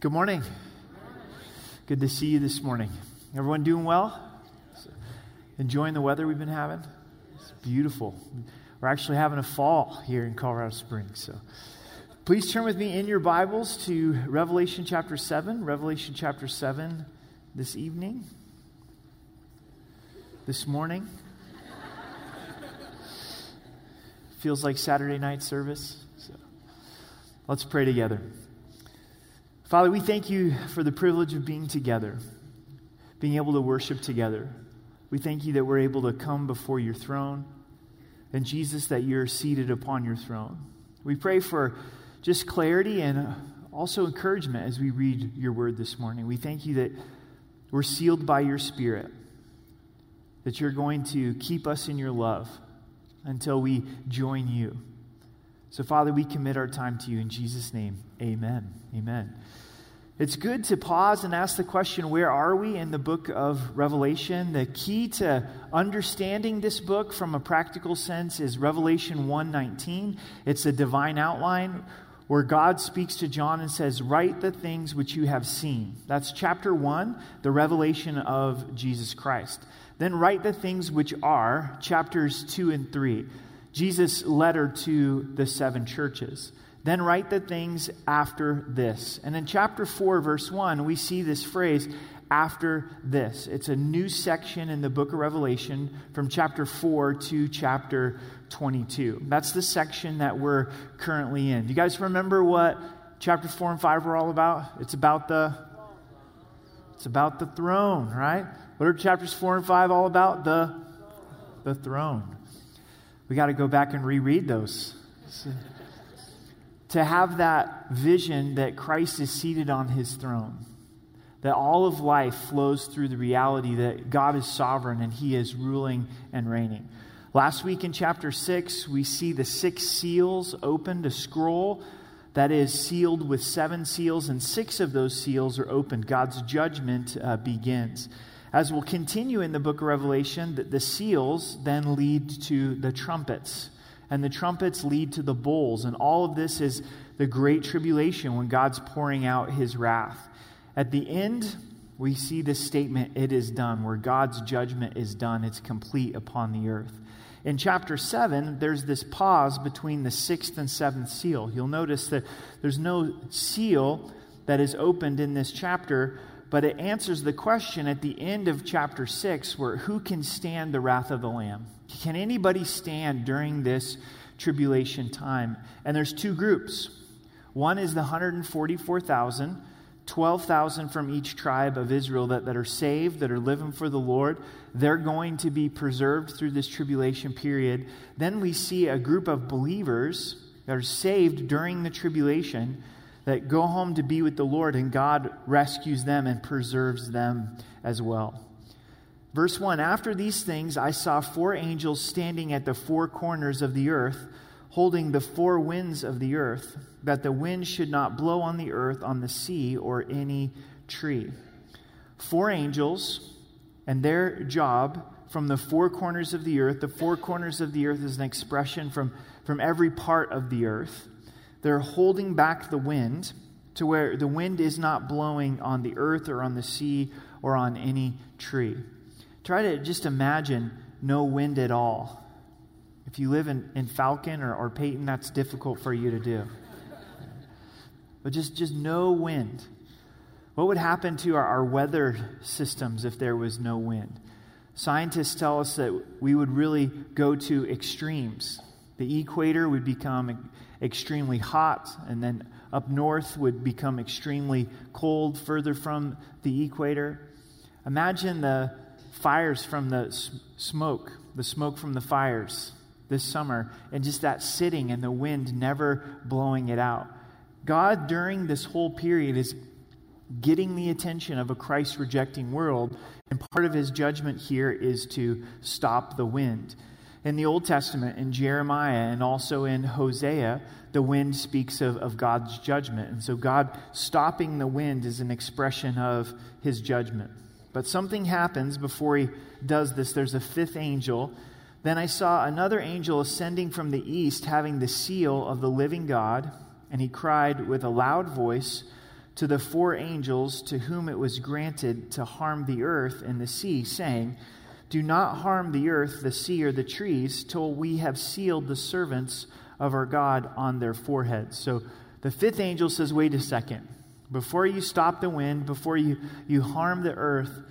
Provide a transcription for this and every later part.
Good morning. Good to see you this morning. Everyone doing well? Enjoying the weather we've been having? It's beautiful. We're actually having a fall here in Colorado Springs. So please turn with me in your Bibles to Revelation chapter 7. Revelation chapter 7 this evening, this morning. Feels like Saturday night service. So let's pray together. Father, we thank you for the privilege of being together, being able to worship together. We thank you that we're able to come before your throne, and Jesus, that you're seated upon your throne. We pray for just clarity and also encouragement as we read your word this morning. We thank you that we're sealed by your Spirit, that you're going to keep us in your love until we join you. So, Father, we commit our time to you in Jesus' name. Amen. Amen. It's good to pause and ask the question where are we in the book of Revelation? The key to understanding this book from a practical sense is Revelation 1:19. It's a divine outline where God speaks to John and says, "Write the things which you have seen." That's chapter 1, the revelation of Jesus Christ. Then write the things which are chapters 2 and 3 Jesus' letter to the seven churches. Then write the things after this. And in chapter 4, verse 1, we see this phrase, after this. It's a new section in the book of Revelation from chapter 4 to chapter 22. That's the section that we're currently in. Do you guys remember what chapter 4 and 5 were all about? It's about the it's about the throne, right? What are chapters 4 and 5 all about? The the throne. We got to go back and reread those. to have that vision that Christ is seated on his throne, that all of life flows through the reality that God is sovereign and he is ruling and reigning. Last week in chapter 6, we see the six seals opened, a scroll that is sealed with seven seals, and six of those seals are opened. God's judgment uh, begins. As we'll continue in the book of Revelation, the, the seals then lead to the trumpets, and the trumpets lead to the bowls, and all of this is the great tribulation when God's pouring out his wrath. At the end, we see this statement, it is done, where God's judgment is done, it's complete upon the earth. In chapter 7, there's this pause between the sixth and seventh seal. You'll notice that there's no seal that is opened in this chapter, but it answers the question at the end of chapter 6 where who can stand the wrath of the Lamb? Can anybody stand during this tribulation time? And there's two groups. One is the 144,000, 12,000 from each tribe of Israel that, that are saved, that are living for the Lord. They're going to be preserved through this tribulation period. Then we see a group of believers that are saved during the tribulation that go home to be with the Lord, and God rescues them and preserves them as well. Verse 1 After these things, I saw four angels standing at the four corners of the earth, holding the four winds of the earth, that the wind should not blow on the earth, on the sea, or any tree. Four angels, and their job from the four corners of the earth. The four corners of the earth is an expression from, from every part of the earth. They're holding back the wind to where the wind is not blowing on the earth or on the sea or on any tree. Try to just imagine no wind at all. If you live in, in Falcon or, or Peyton, that's difficult for you to do. But just, just no wind. What would happen to our, our weather systems if there was no wind? Scientists tell us that we would really go to extremes. The equator would become extremely hot, and then up north would become extremely cold further from the equator. Imagine the fires from the smoke, the smoke from the fires this summer, and just that sitting and the wind never blowing it out. God, during this whole period, is getting the attention of a Christ rejecting world, and part of his judgment here is to stop the wind. In the Old Testament, in Jeremiah and also in Hosea, the wind speaks of, of God's judgment. And so, God stopping the wind is an expression of his judgment. But something happens before he does this. There's a fifth angel. Then I saw another angel ascending from the east, having the seal of the living God, and he cried with a loud voice to the four angels to whom it was granted to harm the earth and the sea, saying, Do not harm the earth, the sea, or the trees, till we have sealed the servants of our God on their foreheads. So the fifth angel says, Wait a second. Before you stop the wind, before you, you harm the earth,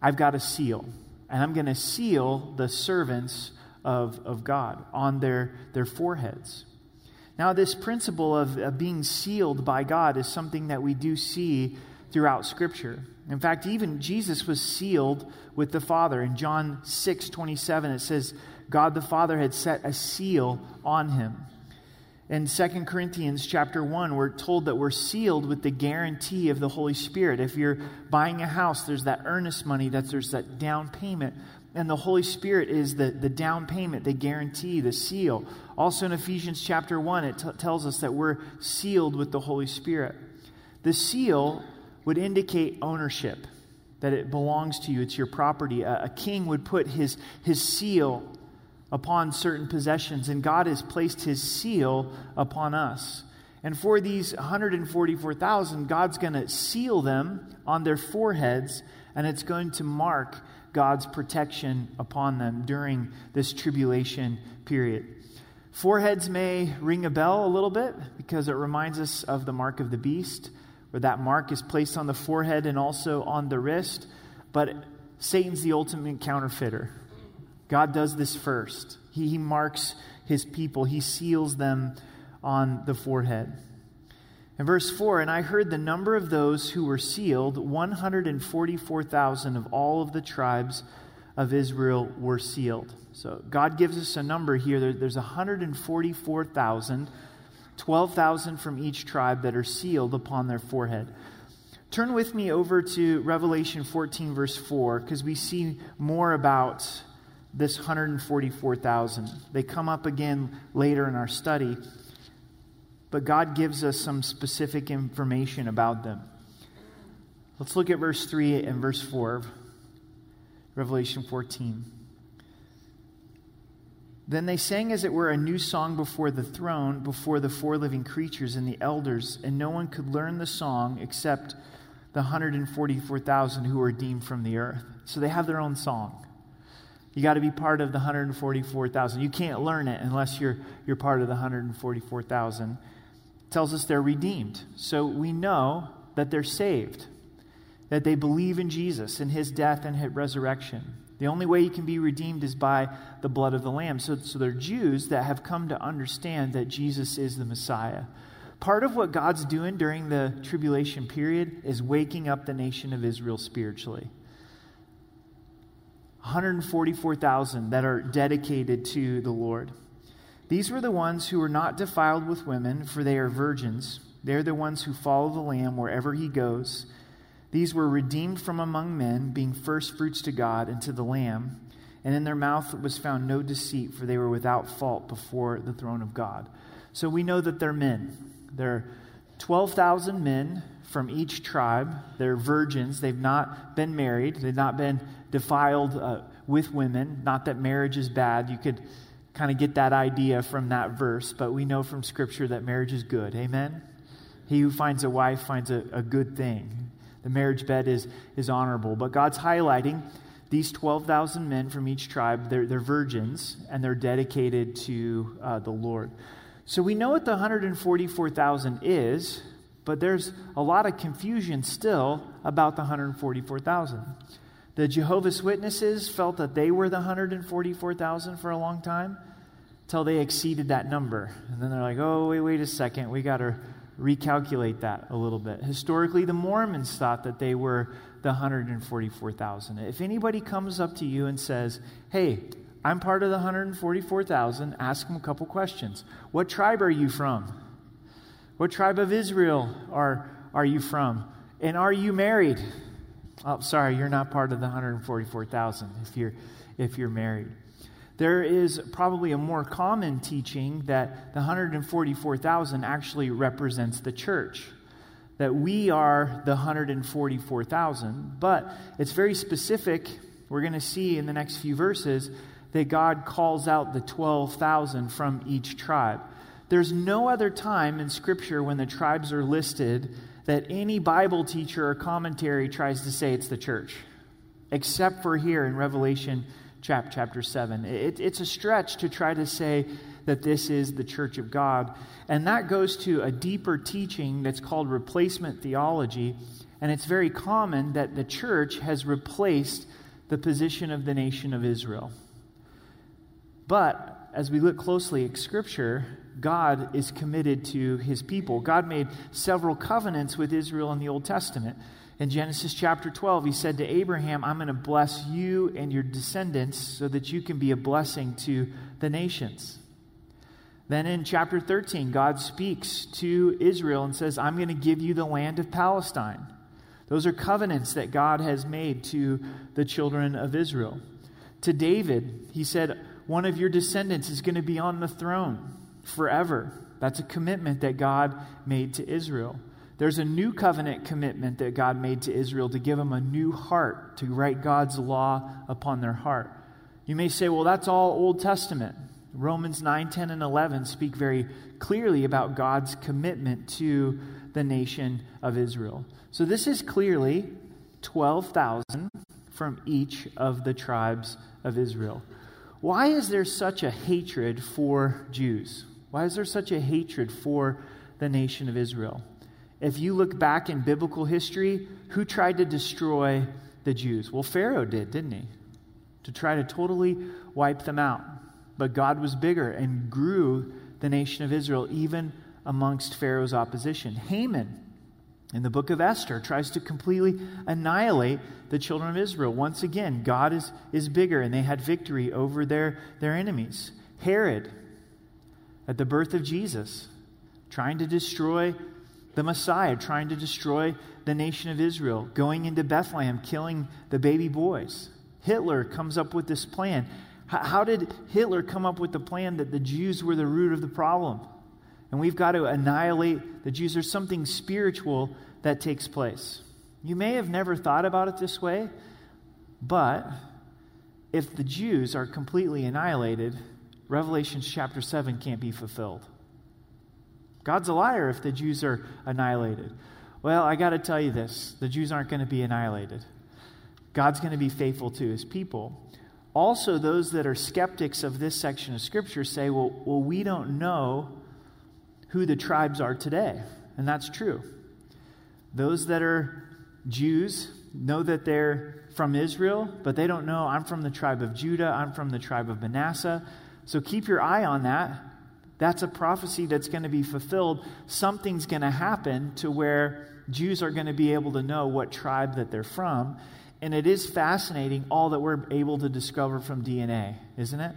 I've got a seal. And I'm going to seal the servants of, of God on their, their foreheads. Now, this principle of, of being sealed by God is something that we do see throughout Scripture. In fact, even Jesus was sealed with the Father. In John 6 27, it says, God the Father had set a seal on him. In 2 Corinthians chapter 1, we're told that we're sealed with the guarantee of the Holy Spirit. If you're buying a house, there's that earnest money, that there's that down payment. And the Holy Spirit is the, the down payment, the guarantee, the seal. Also in Ephesians chapter 1, it t- tells us that we're sealed with the Holy Spirit. The seal would indicate ownership, that it belongs to you, it's your property. A, a king would put his, his seal upon certain possessions, and God has placed his seal upon us. And for these 144,000, God's going to seal them on their foreheads, and it's going to mark God's protection upon them during this tribulation period. Foreheads may ring a bell a little bit because it reminds us of the mark of the beast, where that mark is placed on the forehead and also on the wrist. But Satan's the ultimate counterfeiter. God does this first. He, he marks his people, he seals them on the forehead. In verse 4, and I heard the number of those who were sealed 144,000 of all of the tribes of Israel were sealed. So God gives us a number here. There, there's 144,000, 12,000 from each tribe that are sealed upon their forehead. Turn with me over to Revelation 14, verse 4, because we see more about this 144,000. They come up again later in our study but God gives us some specific information about them. Let's look at verse 3 and verse 4 Revelation 14. Then they sang, as it were, a new song before the throne, before the four living creatures and the elders, and no one could learn the song except the 144,000 who were redeemed from the earth. So they have their own song. You got to be part of the 144,000. You can't learn it unless you're, you're part of the 144,000 tells us they're redeemed. So we know that they're saved, that they believe in Jesus and his death and his resurrection. The only way you can be redeemed is by the blood of the Lamb. So, so they're Jews that have come to understand that Jesus is the Messiah. Part of what God's doing during the tribulation period is waking up the nation of Israel spiritually. 144,000 that are dedicated to the Lord. These were the ones who were not defiled with women, for they are virgins. They're the ones who follow the Lamb wherever he goes. These were redeemed from among men, being first fruits to God and to the Lamb. And in their mouth was found no deceit, for they were without fault before the throne of God. So we know that they're men. They're 12,000 men from each tribe. They're virgins. They've not been married, they've not been defiled uh, with women. Not that marriage is bad. You could kind of get that idea from that verse, but we know from Scripture that marriage is good. Amen? He who finds a wife finds a, a good thing. The marriage bed is, is honorable. But God's highlighting these 12,000 men from each tribe. They're, they're virgins, and they're dedicated to uh, the Lord. So we know what the 144,000 is, but there's a lot of confusion still about the 144,000. The Jehovah's Witnesses felt that they were the 144,000 for a long time until they exceeded that number. And then they're like, oh, wait, wait a second. We got to recalculate that a little bit. Historically, the Mormons thought that they were the 144,000. If anybody comes up to you and says, hey, I'm part of the 144,000, ask them a couple questions. What tribe are you from? What tribe of Israel are, are you from? And are you married? Oh, sorry, you're not part of the 144,000 if you're, if you're married. There is probably a more common teaching that the 144,000 actually represents the church, that we are the 144,000. But it's very specific. We're going to see in the next few verses that God calls out the 12,000 from each tribe. There's no other time in Scripture when the tribes are listed that any Bible teacher or commentary tries to say it's the church, except for here in Revelation chapter 7. It, it's a stretch to try to say that this is the church of God. And that goes to a deeper teaching that's called replacement theology. And it's very common that the church has replaced the position of the nation of Israel. But as we look closely at Scripture, God is committed to his people. God made several covenants with Israel in the Old Testament. In Genesis chapter 12, he said to Abraham, I'm going to bless you and your descendants so that you can be a blessing to the nations. Then in chapter 13, God speaks to Israel and says, I'm going to give you the land of Palestine. Those are covenants that God has made to the children of Israel. To David, he said, One of your descendants is going to be on the throne forever. That's a commitment that God made to Israel. There's a new covenant commitment that God made to Israel to give them a new heart, to write God's law upon their heart. You may say, well, that's all Old Testament. Romans 9, 10, and 11 speak very clearly about God's commitment to the nation of Israel. So this is clearly 12,000 from each of the tribes of Israel. Why is there such a hatred for Jews? Why is there such a hatred for the nation of Israel? If you look back in biblical history, who tried to destroy the Jews? Well, Pharaoh did, didn't he? To try to totally wipe them out. But God was bigger and grew the nation of Israel even amongst Pharaoh's opposition. Haman, in the book of Esther, tries to completely annihilate the children of Israel. Once again, God is, is bigger and they had victory over their, their enemies. Herod, at the birth of Jesus, trying to destroy the Messiah, trying to destroy the nation of Israel, going into Bethlehem, killing the baby boys. Hitler comes up with this plan. How did Hitler come up with the plan that the Jews were the root of the problem? And we've got to annihilate the Jews. There's something spiritual that takes place. You may have never thought about it this way, but if the Jews are completely annihilated, Revelation chapter 7 can't be fulfilled. God's a liar if the Jews are annihilated. Well, I got to tell you this the Jews aren't going to be annihilated. God's going to be faithful to his people. Also, those that are skeptics of this section of Scripture say, well, well, we don't know who the tribes are today. And that's true. Those that are Jews know that they're from Israel, but they don't know I'm from the tribe of Judah, I'm from the tribe of Manasseh. So keep your eye on that. That's a prophecy that's going to be fulfilled. Something's going to happen to where Jews are going to be able to know what tribe that they're from. And it is fascinating all that we're able to discover from DNA, isn't it?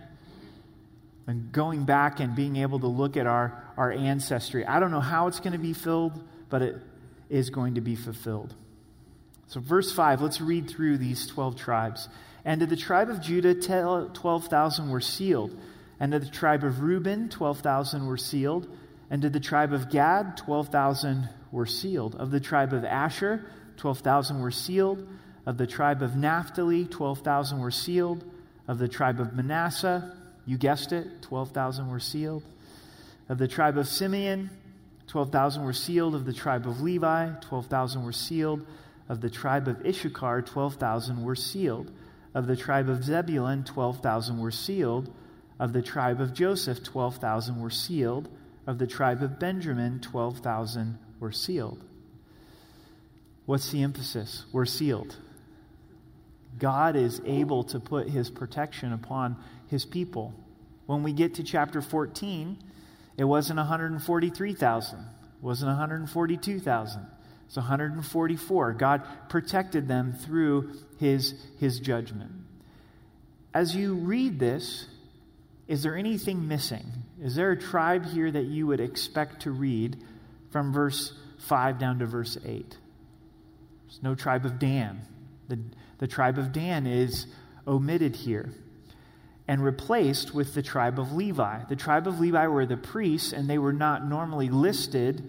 And going back and being able to look at our, our ancestry. I don't know how it's going to be filled, but it is going to be fulfilled. So, verse 5, let's read through these 12 tribes. And to the tribe of Judah, 12,000 were sealed. And to the tribe of Reuben, 12,000 were sealed. And to the tribe of Gad, 12,000 were sealed. Of the tribe of Asher, 12,000 were sealed. Of the tribe of Naphtali, 12,000 were sealed. Of the tribe of Manasseh, you guessed it, 12,000 were sealed. Of the tribe of Simeon, 12,000 were sealed. Of the tribe of Levi, 12,000 were sealed. Of the tribe of Issachar, 12,000 were sealed. Of the tribe of Zebulun, 12,000 were sealed. Of the tribe of Joseph, 12,000 were sealed. Of the tribe of Benjamin, 12,000 were sealed. What's the emphasis? We're sealed. God is able to put his protection upon his people. When we get to chapter 14, it wasn't 143,000, it wasn't 142,000. It's 144. God protected them through his, his judgment. As you read this, is there anything missing? Is there a tribe here that you would expect to read from verse 5 down to verse 8? There's no tribe of Dan. The, the tribe of Dan is omitted here and replaced with the tribe of Levi. The tribe of Levi were the priests, and they were not normally listed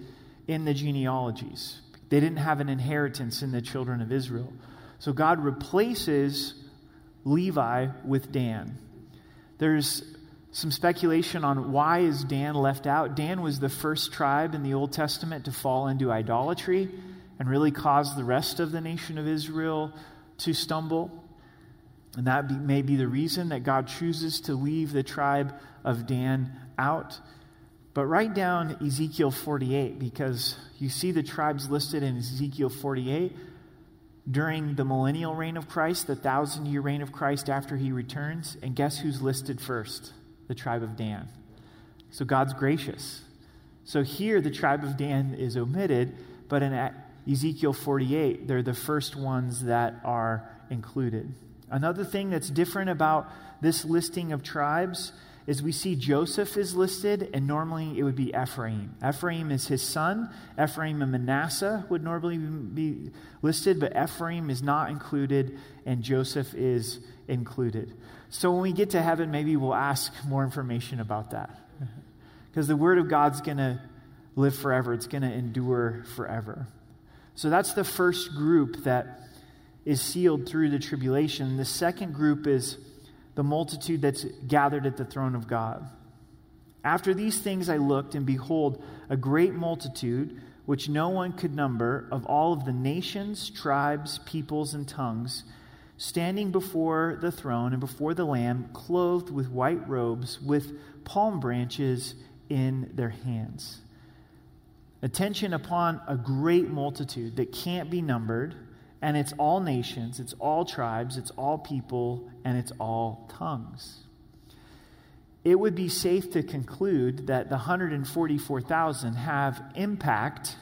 in the genealogies. They didn't have an inheritance in the children of Israel. So God replaces Levi with Dan. There's some speculation on why is Dan left out. Dan was the first tribe in the Old Testament to fall into idolatry and really cause the rest of the nation of Israel to stumble. And that be, may be the reason that God chooses to leave the tribe of Dan out. But write down Ezekiel 48 because you see the tribes listed in Ezekiel 48 during the millennial reign of Christ, the thousand year reign of Christ after he returns. And guess who's listed first? The tribe of Dan. So God's gracious. So here, the tribe of Dan is omitted, but in Ezekiel 48, they're the first ones that are included. Another thing that's different about this listing of tribes is we see Joseph is listed, and normally it would be Ephraim. Ephraim is his son. Ephraim and Manasseh would normally be listed, but Ephraim is not included, and Joseph is included. So when we get to heaven, maybe we'll ask more information about that. Because the Word of God's going to live forever, it's going to endure forever. So that's the first group that is sealed through the tribulation. The second group is the multitude that's gathered at the throne of God. After these things I looked, and behold, a great multitude, which no one could number, of all of the nations, tribes, peoples, and tongues standing before the throne and before the Lamb, clothed with white robes, with palm branches in their hands. Attention upon a great multitude that can't be numbered, and it's all nations, it's all tribes, it's all people, and it's all tongues. It would be safe to conclude that the 144,000 have impact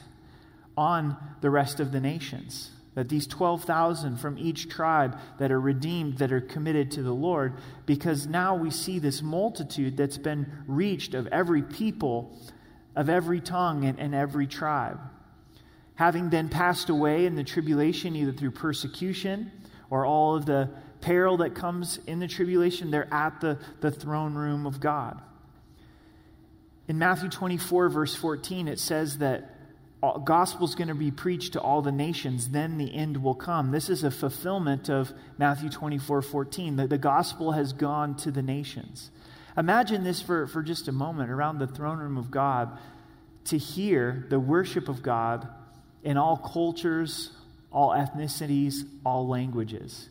on the rest of the nations. That these 12,000 from each tribe that are redeemed, that are committed to the Lord, because now we see this multitude that's been reached of every people, of every tongue, and, and every tribe. Having then passed away in the tribulation, either through persecution or all of the peril that comes in the tribulation, they're at the, the throne room of God. In Matthew 24, verse 14, it says that gospel is going to be preached to all the nations, then the end will come. This is a fulfillment of Matthew 24 14. The, the gospel has gone to the nations. Imagine this for, for just a moment around the throne room of God to hear the worship of God in all cultures, all ethnicities, all languages.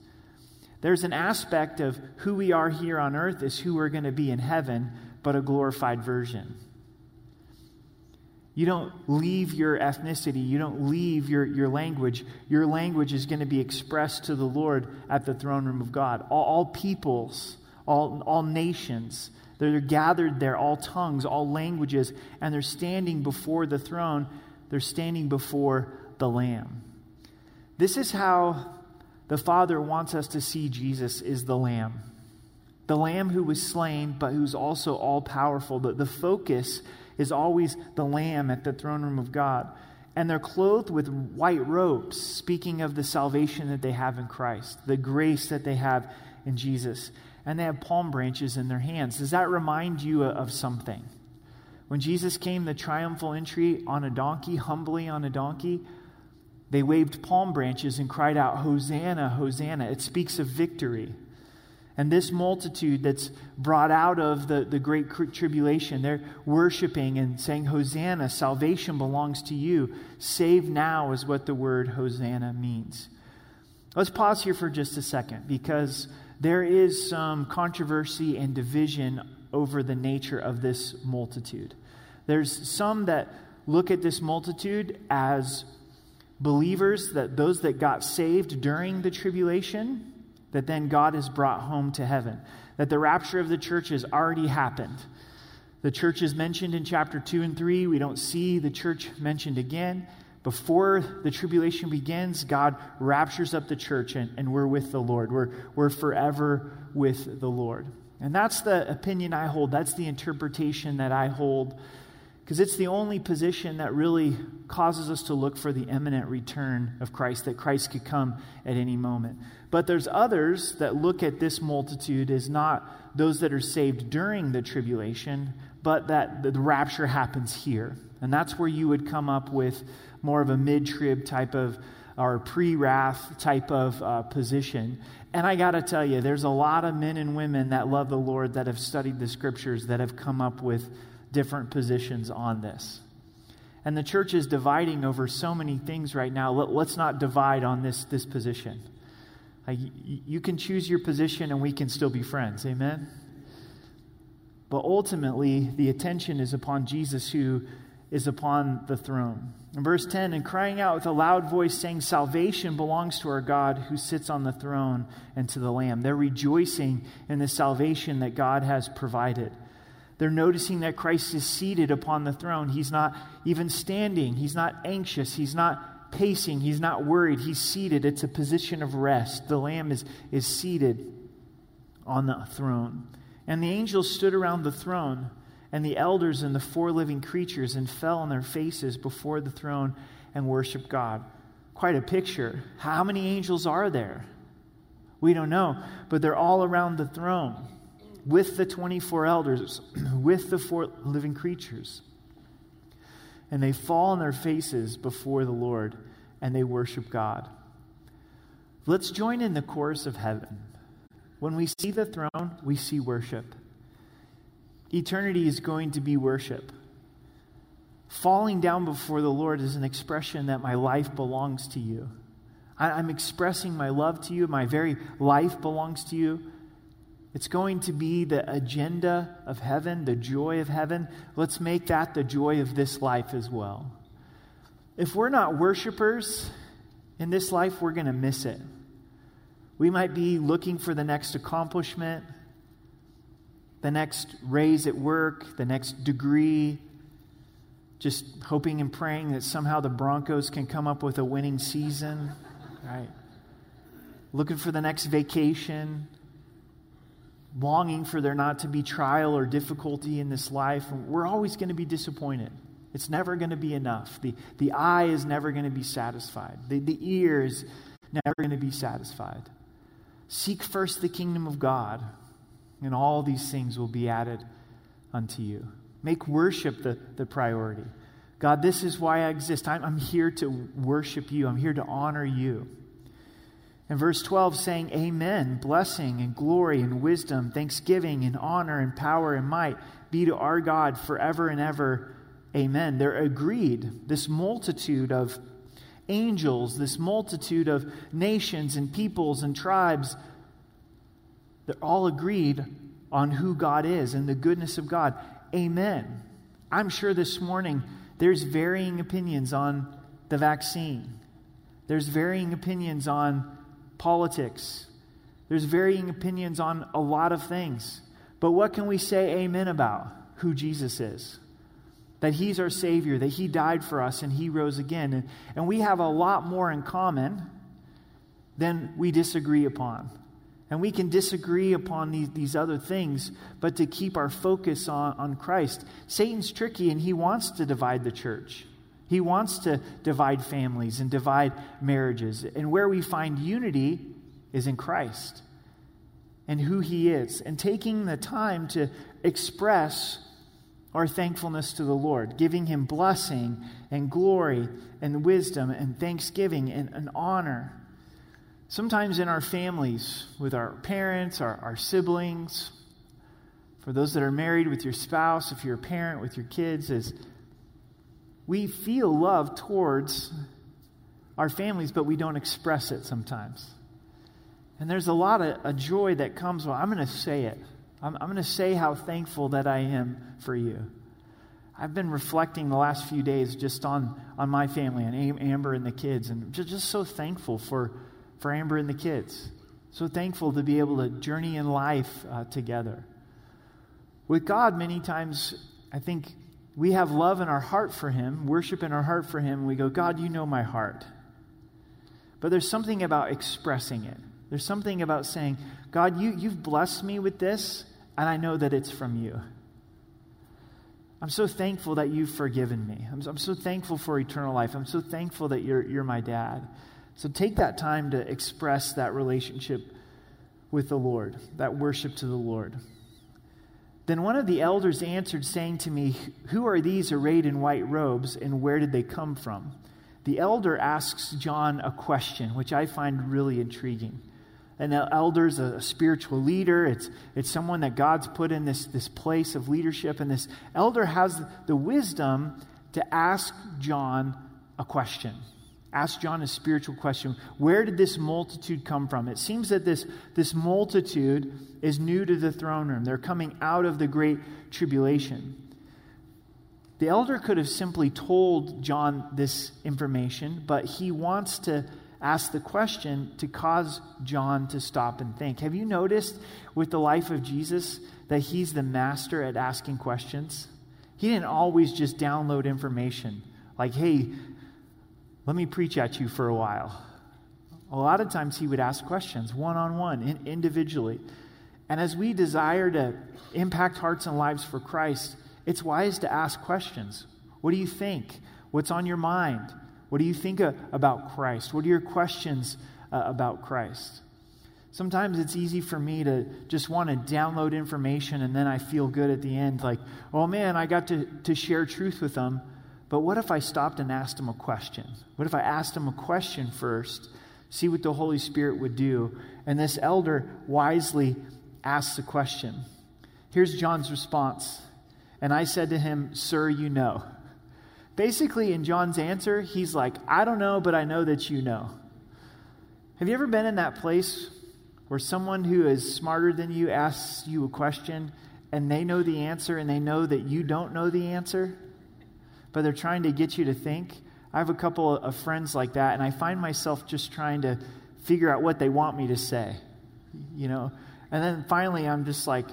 There's an aspect of who we are here on earth is who we're going to be in heaven, but a glorified version. You don't leave your ethnicity. You don't leave your, your language. Your language is going to be expressed to the Lord at the throne room of God. All, all peoples, all, all nations, they're gathered there, all tongues, all languages, and they're standing before the throne. They're standing before the Lamb. This is how the Father wants us to see Jesus is the Lamb. The Lamb who was slain, but who's also all powerful. The, the focus is always the Lamb at the throne room of God. And they're clothed with white robes, speaking of the salvation that they have in Christ, the grace that they have in Jesus. And they have palm branches in their hands. Does that remind you of something? When Jesus came the triumphal entry on a donkey, humbly on a donkey, they waved palm branches and cried out, Hosanna, Hosanna. It speaks of victory. And this multitude that's brought out of the, the great tribulation, they're worshiping and saying, Hosanna, salvation belongs to you. Save now is what the word Hosanna means. Let's pause here for just a second because there is some controversy and division over the nature of this multitude. There's some that look at this multitude as believers, that those that got saved during the tribulation, that then God is brought home to heaven, that the rapture of the church has already happened. The church is mentioned in chapter 2 and 3. We don't see the church mentioned again. Before the tribulation begins, God raptures up the church and, and we're with the Lord. We're, we're forever with the Lord. And that's the opinion I hold. That's the interpretation that I hold because it's the only position that really causes us to look for the imminent return of Christ, that Christ could come at any moment. But there's others that look at this multitude as not those that are saved during the tribulation, but that the rapture happens here. And that's where you would come up with more of a mid trib type of or pre wrath type of uh, position. And I got to tell you, there's a lot of men and women that love the Lord that have studied the scriptures that have come up with different positions on this. And the church is dividing over so many things right now. Let, us not divide on this, this position. You can choose your position and we can still be friends. Amen? But ultimately, the attention is upon Jesus who is upon the throne. In verse 10, and crying out with a loud voice, saying, Salvation belongs to our God who sits on the throne and to the Lamb. They're rejoicing in the salvation that God has provided. They're noticing that Christ is seated upon the throne. He's not even standing, he's not anxious, he's not pacing, he's not worried. He's seated. It's a position of rest. The Lamb is, is seated on the throne. And the angels stood around the throne and the elders and the four living creatures and fell on their faces before the throne and worshiped God. Quite a picture. How many angels are there? We don't know, but they're all around the throne with the 24 elders, with the four living creatures. And they fall on their faces before the Lord and they worship God. Let's join in the chorus of heaven. When we see the throne, we see worship. Eternity is going to be worship. Falling down before the Lord is an expression that my life belongs to you. I'm expressing my love to you. My very life belongs to you. It's going to be the agenda of heaven, the joy of heaven. Let's make that the joy of this life as well. If we're not worshipers in this life, we're going to miss it. We might be looking for the next accomplishment, the next raise at work, the next degree, just hoping and praying that somehow the Broncos can come up with a winning season, right? Looking for the next vacation, longing for there not to be trial or difficulty in this life. We're always going to be disappointed. It's never going to be enough. The, the eye is never going to be satisfied, the, the ear is never going to be satisfied. Seek first the kingdom of God and all these things will be added unto you. Make worship the, the priority. God, this is why I exist. I'm, I'm here to worship you, I'm here to honor you. And verse 12 saying, Amen, blessing and glory and wisdom, thanksgiving and honor and power and might be to our God forever and ever. Amen. They're agreed. This multitude of angels, this multitude of nations and peoples and tribes they're all agreed on who God is and the goodness of God. Amen. I'm sure this morning there's varying opinions on the vaccine. There's varying opinions on politics. There's varying opinions on a lot of things. But what can we say amen about? Who Jesus is. That he's our Savior, that he died for us and he rose again. And, and we have a lot more in common than we disagree upon. And we can disagree upon these, these other things, but to keep our focus on, on Christ. Satan's tricky and he wants to divide the church. He wants to divide families and divide marriages. And where we find unity is in Christ and who he is, and taking the time to express our thankfulness to the Lord, giving him blessing and glory and wisdom and thanksgiving and, and honor. Sometimes in our families, with our parents, our, our siblings, for those that are married with your spouse, if you're a parent with your kids, is we feel love towards our families, but we don't express it sometimes. And there's a lot of a joy that comes, well, I'm going to say it. I'm, I'm going to say how thankful that I am for you. I've been reflecting the last few days just on, on my family and Amber and the kids, and just, just so thankful for for Amber and the kids. So thankful to be able to journey in life uh, together. With God, many times, I think we have love in our heart for Him, worship in our heart for Him. we go, God, you know my heart. But there's something about expressing it. There's something about saying, God, you, you've blessed me with this, and I know that it's from you. I'm so thankful that you've forgiven me. I'm, I'm so thankful for eternal life. I'm so thankful that you're, you're my dad. So take that time to express that relationship with the Lord, that worship to the Lord. Then one of the elders answered, saying to me, Who are these arrayed in white robes, and where did they come from? The elder asks John a question, which I find really intriguing. an is a, spiritual leader. It's, it's someone that God's put in this, this place of leadership. And this elder has the wisdom to ask John a question. Ask John a spiritual question. Where did this multitude come from? It seems that this, this multitude is new to the throne room. They're coming out of the great tribulation. The elder could have simply told John this information, but he wants to ask the question to cause John to stop and think. Have you noticed with the life of Jesus that he's the master at asking questions? He didn't always just download information like, hey, let me preach at you for a while. A lot of times he would ask questions one on one, individually. And as we desire to impact hearts and lives for Christ, it's wise to ask questions. What do you think? What's on your mind? What do you think about Christ? What are your questions uh, about Christ? Sometimes it's easy for me to just want to download information and then I feel good at the end, like, oh man, I got to, to share truth with them. But what if I stopped and asked him a question? What if I asked him a question first, see what the Holy Spirit would do? And this elder wisely asks the question. Here's John's response. And I said to him, Sir, you know. Basically, in John's answer, he's like, I don't know, but I know that you know. Have you ever been in that place where someone who is smarter than you asks you a question and they know the answer and they know that you don't know the answer? But they're trying to get you to think. I have a couple of friends like that, and I find myself just trying to figure out what they want me to say, you know? And then finally, I'm just like,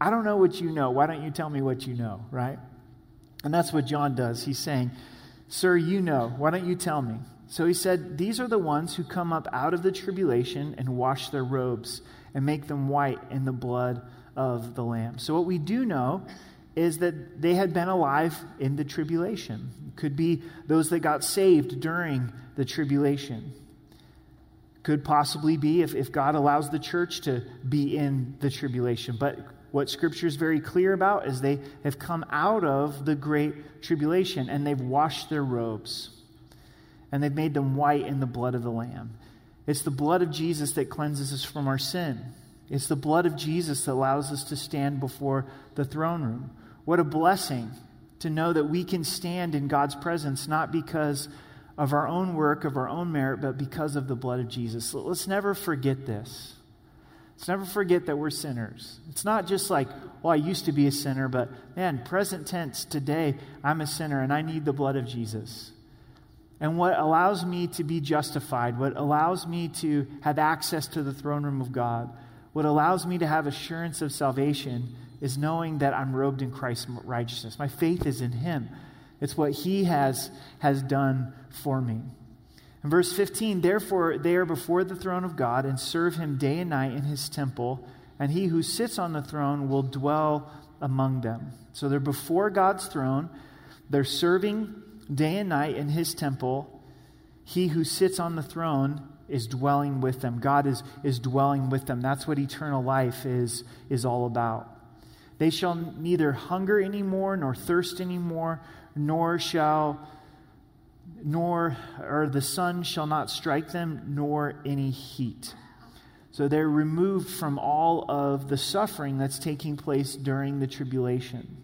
I don't know what you know. Why don't you tell me what you know, right? And that's what John does. He's saying, Sir, you know. Why don't you tell me? So he said, These are the ones who come up out of the tribulation and wash their robes and make them white in the blood of the Lamb. So what we do know is that they had been alive in the tribulation. It could be those that got saved during the tribulation. Could possibly be if, if God allows the church to be in the tribulation. But what Scripture is very clear about is they have come out of the great tribulation and they've washed their robes and they've made them white in the blood of the Lamb. It's the blood of Jesus that cleanses us from our sin. It's the blood of Jesus that allows us to stand before the throne room. What a blessing to know that we can stand in God's presence not because of our own work, of our own merit, but because of the blood of Jesus. Let's never forget this. Let's never forget that we're sinners. It's not just like, well, I used to be a sinner, but man, present tense, today, I'm a sinner and I need the blood of Jesus. And what allows me to be justified, what allows me to have access to the throne room of God, what allows me to have assurance of salvation is knowing that I'm robed in Christ's righteousness. My faith is in Him. It's what He has, has done for me. In verse 15, therefore they are before the throne of God and serve Him day and night in His temple, and He who sits on the throne will dwell among them. So they're before God's throne, they're serving day and night in His temple. He who sits on the throne is dwelling with them. God is, is dwelling with them. That's what eternal life is, is all about. They shall neither hunger anymore, nor thirst anymore, nor shall nor or the sun shall not strike them, nor any heat. So they're removed from all of the suffering that's taking place during the tribulation.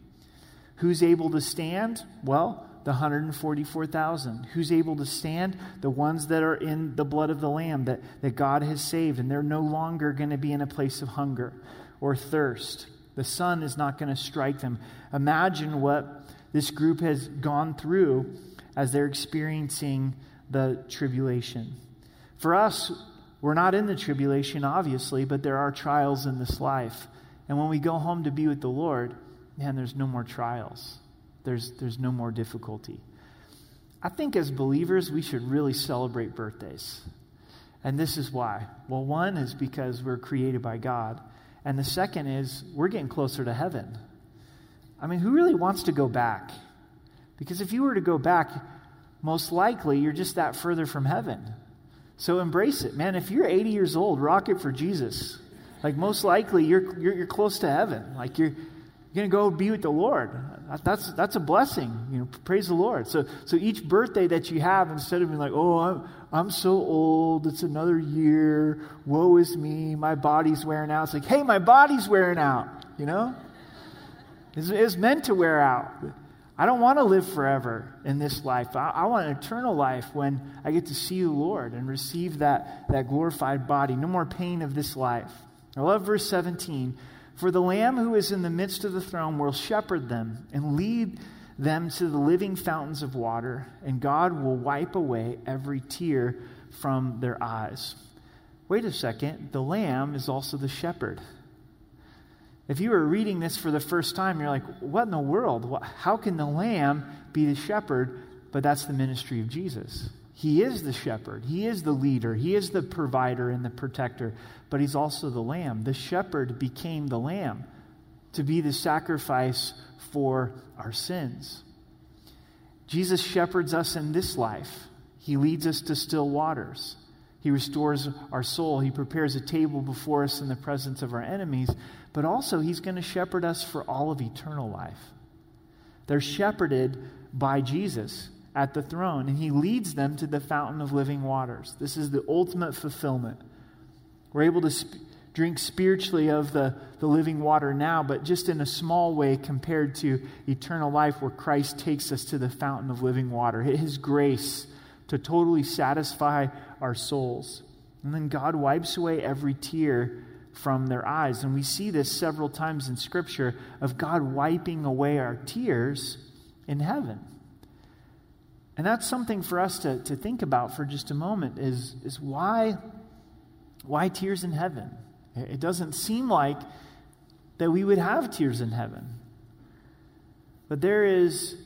Who's able to stand? Well, the 144,000. Who's able to stand? The ones that are in the blood of the Lamb that, that God has saved, and they're no longer going to be in a place of hunger or thirst. The sun is not going to strike them. Imagine what this group has gone through as they're experiencing the tribulation. For us, we're not in the tribulation, obviously, but there are trials in this life. And when we go home to be with the Lord, man, there's no more trials, there's, there's no more difficulty. I think as believers, we should really celebrate birthdays. And this is why. Well, one is because we're created by God. And the second is we're getting closer to heaven. I mean, who really wants to go back? Because if you were to go back, most likely you're just that further from heaven. So embrace it. Man, if you're 80 years old, rock it for Jesus. Like most likely you're, you're, you're close to heaven. Like you're, you're going to go be with the Lord. That's, that's a blessing. You know, praise the Lord. So, so each birthday that you have, instead of being like, oh, I'm, I'm so old, it's another year, woe is me, my body's wearing out. It's like, hey, my body's wearing out, you know? It's, it's meant to wear out. I don't want to live forever in this life. I, I, want an eternal life when I get to see the Lord and receive that, that glorified body. No more pain of this life. I love verse 17. For the Lamb who is in the midst of the throne will shepherd them and lead them to the living fountains of water, and God will wipe away every tear from their eyes. Wait a second, the Lamb is also the shepherd. If you were reading this for the first time, you're like, what in the world? How can the Lamb be the shepherd? But that's the ministry of Jesus. He is the shepherd, He is the leader, He is the provider and the protector, but He's also the lamb. The shepherd became the lamb to be the sacrifice for our sins. Jesus shepherds us in this life, He leads us to still waters. He restores our soul. He prepares a table before us in the presence of our enemies, but also He's going to shepherd us for all of eternal life. They're shepherded by Jesus at the throne, and he leads them to the fountain of living waters. This is the ultimate fulfillment. We're able to sp- drink spiritually of the, the living water now, but just in a small way compared to eternal life, where Christ takes us to the fountain of living water. His grace to totally satisfy our souls. And then God wipes away every tear from their eyes. And we see this several times in Scripture of God wiping away our tears in heaven. And that's something for us to, to think about for just a moment is, is why, why tears in heaven? It doesn't seem like that we would have tears in heaven. But there is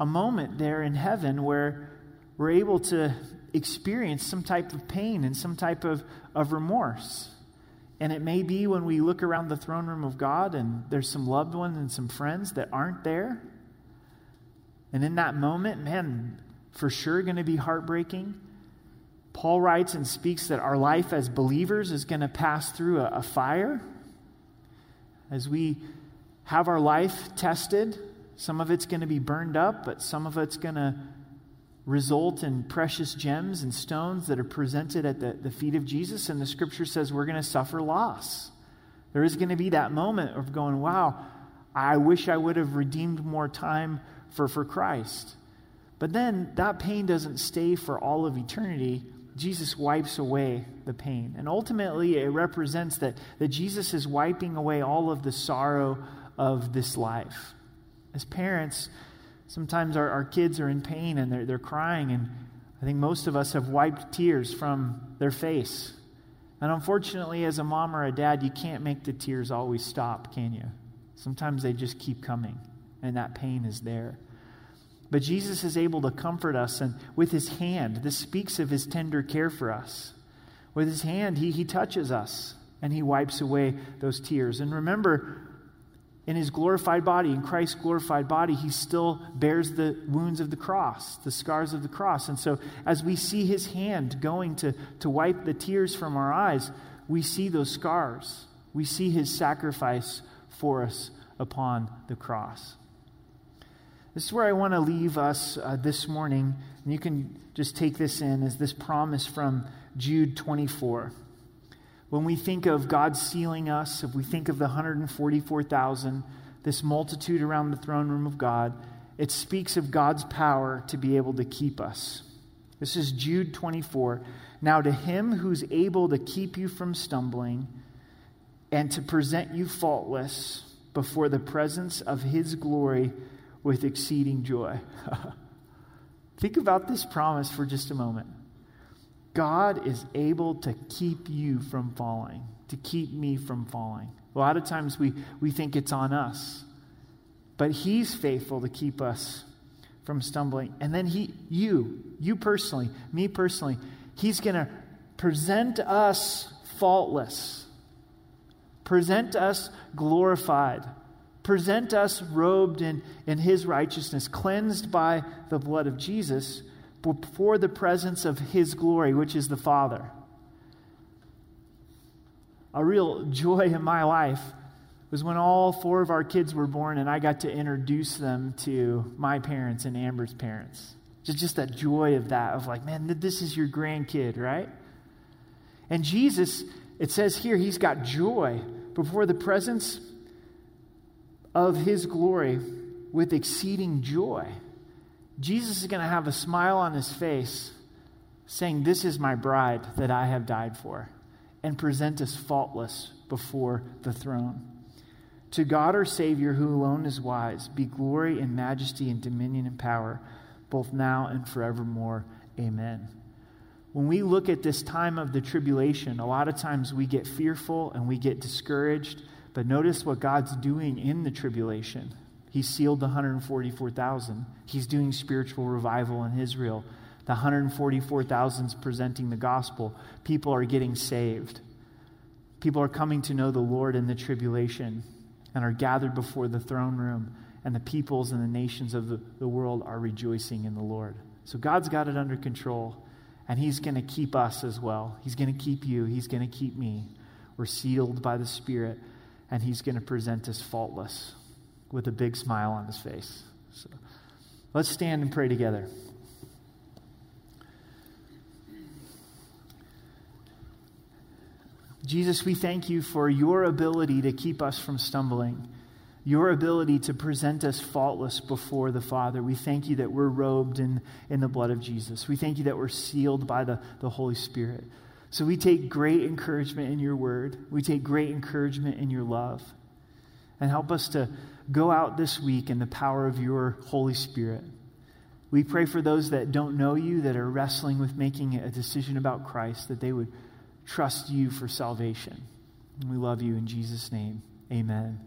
a moment there in heaven where we're able to experience some type of pain and some type of, of remorse. And it may be when we look around the throne room of God and there's some loved ones and some friends that aren't there. And in that moment, man, for sure going to be heartbreaking. Paul writes and speaks that our life as believers is going to pass through a, a fire. As we have our life tested, some of it's going to be burned up, but some of it's going to result in precious gems and stones that are presented at the, the feet of Jesus. And the scripture says we're going to suffer loss. There is going to be that moment of going, wow, I wish I would have redeemed more time for, for Christ. But then that pain doesn't stay for all of eternity. Jesus wipes away the pain. And ultimately, it represents that, that Jesus is wiping away all of the sorrow of this life. As parents, sometimes our, our kids are in pain and they're, they're crying, and I think most of us have wiped tears from their face. And unfortunately, as a mom or a dad, you can't make the tears always stop, can you? Sometimes they just keep coming, and that pain is there. But Jesus is able to comfort us, and with his hand, this speaks of his tender care for us. With his hand, he, he touches us and he wipes away those tears. And remember, in his glorified body, in Christ's glorified body, he still bears the wounds of the cross, the scars of the cross. And so, as we see his hand going to, to wipe the tears from our eyes, we see those scars. We see his sacrifice for us upon the cross. This is where I want to leave us uh, this morning. And you can just take this in as this promise from Jude 24. When we think of God sealing us, if we think of the 144,000, this multitude around the throne room of God, it speaks of God's power to be able to keep us. This is Jude 24. Now, to him who's able to keep you from stumbling and to present you faultless before the presence of his glory with exceeding joy. Think about this promise for just a moment. God is able to keep you from falling, to keep me from falling. A lot of times we, we think it's on us, but He's faithful to keep us from stumbling. And then He, you, you personally, me personally, He's going to present us faultless, present us glorified present us robed in, in his righteousness, cleansed by the blood of Jesus, before the presence of his glory, which is the Father. A real joy in my life was when all four of our kids were born and I got to introduce them to my parents and Amber's parents. Just, just that joy of that, of like, man, this is your grandkid, right? And Jesus, it says here, he's got joy before the presence of his glory with exceeding joy. Jesus is going to have a smile on his face saying, This is my bride that I have died for, and present us faultless before the throne. To God our Savior, who alone is wise, be glory and majesty and dominion and power, both now and forevermore. Amen. When we look at this time of the tribulation, a lot of times we get fearful and we get discouraged. But notice what God's doing in the tribulation. He sealed the 144,000. He's doing spiritual revival in Israel. The 144,000 is presenting the gospel. People are getting saved. People are coming to know the Lord in the tribulation and are gathered before the throne room, and the peoples and the nations of the, the world are rejoicing in the Lord. So God's got it under control, and He's going to keep us as well. He's going to keep you, He's going to keep me. We're sealed by the Spirit, and He's going to present us faultless with a big smile on His face. So let's stand and pray together. Jesus, we thank you for your ability to keep us from stumbling, your ability to present us faultless before the Father. We thank you that we're robed in, in the blood of Jesus. We thank you that we're sealed by the, the Holy Spirit. So we take great encouragement in your word, we take great encouragement in your love. And help us to go out this week in the power of your Holy Spirit. We pray for those that don't know you, that are wrestling with making a decision about Christ, that they would trust you for salvation. we love you in Jesus' name. Amen.